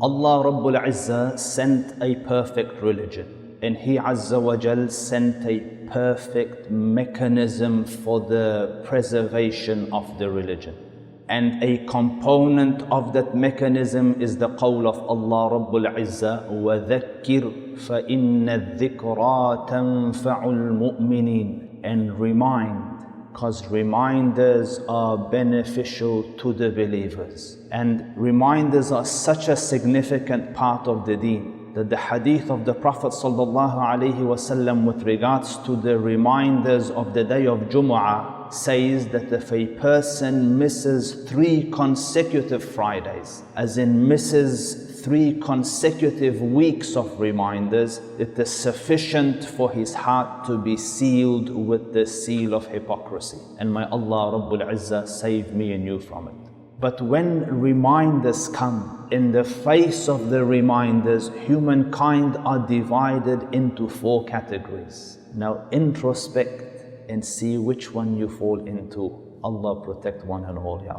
Allah Rabbul Izzah sent a perfect religion and He Azza wa Jal sent a perfect mechanism for the preservation of the religion. And a component of that mechanism is the qawl of Allah Rabbul Izzah وَذَكِّرْ فَإِنَّ الذِّكْرَى تَنْفَعُ الْمُؤْمِنِينَ And remind because reminders are beneficial to the believers. And reminders are such a significant part of the deen that the hadith of the Prophet ﷺ with regards to the reminders of the day of Jumu'ah says that if a person misses three consecutive Fridays, as in misses three consecutive weeks of reminders, it is sufficient for his heart to be sealed with the seal of hypocrisy. And may Allah Rabbul Izzah save me and you from it. But when reminders come, in the face of the reminders, humankind are divided into four categories. Now introspect and see which one you fall into. Allah protect one and all, Ya.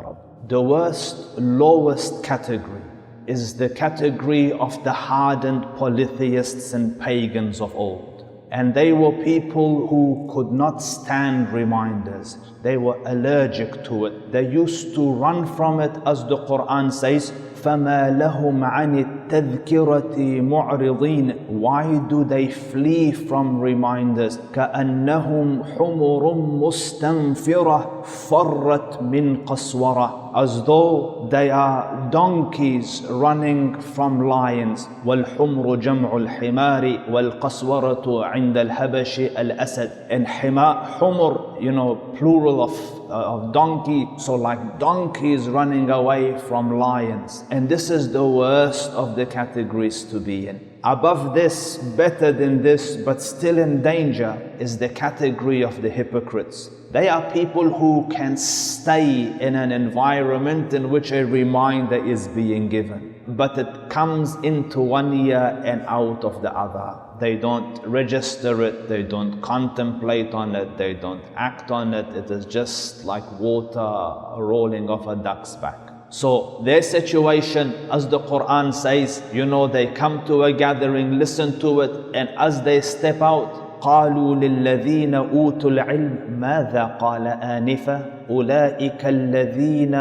The worst, lowest category is the category of the hardened polytheists and pagans of old. And they were people who could not stand reminders. They were allergic to it. They used to run from it as the Quran says, فَمَا لَهُمْ عَنِ التَّذْكِرَةِ مُعْرِضِينَ Why do they flee from reminders? كَأَنَّهُمْ حُمُرٌ مُسْتَنْفِرَةٌ فَرَّتْ مِنْ قَسْوَرَةٍ As though they are donkeys running from lions. وَالْحُمْرُ جَمْعُ الْحِمَارِ وَالْقَسْوَرَةُ عِنْدَ الْهَبَشِ الْأَسَدِ And hima, humur, you know, plural of uh, of donkey, so like donkeys running away from lions. And this is the worst of the categories to be in. Above this, better than this, but still in danger, is the category of the hypocrites. They are people who can stay in an environment in which a reminder is being given, but it comes into one ear and out of the other. They don't register it, they don't contemplate on it, they don't act on it. It is just like water rolling off a duck's back. So their situation, as the Quran says, you know, they come to a gathering, listen to it, and as they step out, قالوا للذين أوتوا العلم ماذا قال آنفا أولئك الذين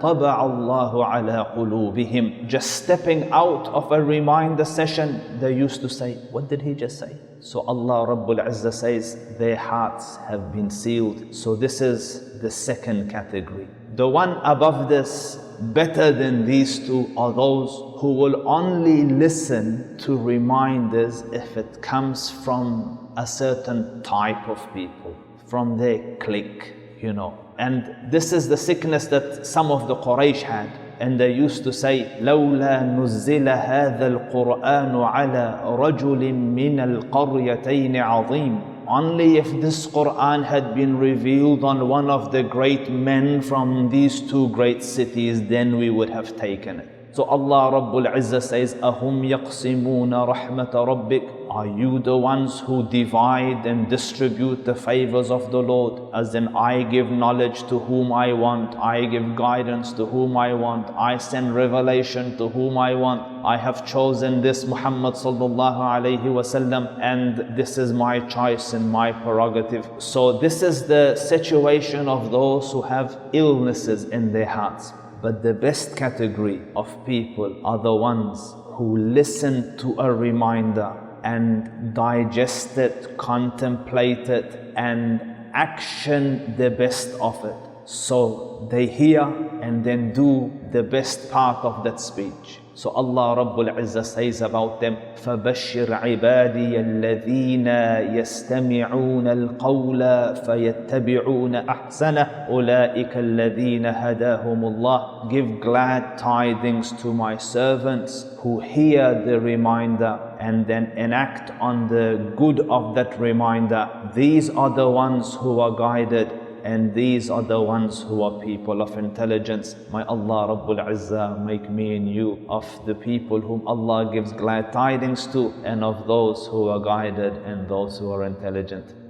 طبع الله على قلوبهم Just stepping out of a reminder session, they used to say, what did he just say? So Allah Rabbul Izzah says, their hearts have been sealed. So this is the second category. The one above this better than these two are those who will only listen to reminders if it comes from a certain type of people, from their clique, you know. And this is the sickness that some of the Quraysh had. And they used to say, لولا نزل هذا القرآن على رجل من القريتين عظيم only if this Quran had been revealed on one of the great men from these two great cities, then we would have taken it. So Allah Rabbul Izzah says, Ahum yaqsimuna rahmat rabbik. Are you the ones who divide and distribute the favors of the Lord? As in, I give knowledge to whom I want, I give guidance to whom I want, I send revelation to whom I want. I have chosen this Muhammad sallallahu alayhi wasallam, and this is my choice and my prerogative. So, this is the situation of those who have illnesses in their hearts. But the best category of people are the ones who listen to a reminder and digest it, contemplate it, and action the best of it. So they hear and then do the best part of that speech. So Allah Rabbul Izzah says about them, فَبَشِّرْ عِبَادِيَ الَّذِينَ يَسْتَمِعُونَ الْقَوْلَ فَيَتَّبِعُونَ أَحْسَنَهُ أُولَٰئِكَ الَّذِينَ هَدَاهُمُ اللَّهُ Give glad tidings to my servants who hear the reminder and then enact on the good of that reminder. These are the ones who are guided and these are the ones who are people of intelligence. May Allah Rabbul Izzah make me and you of the people whom Allah gives glad tidings to and of those who are guided and those who are intelligent.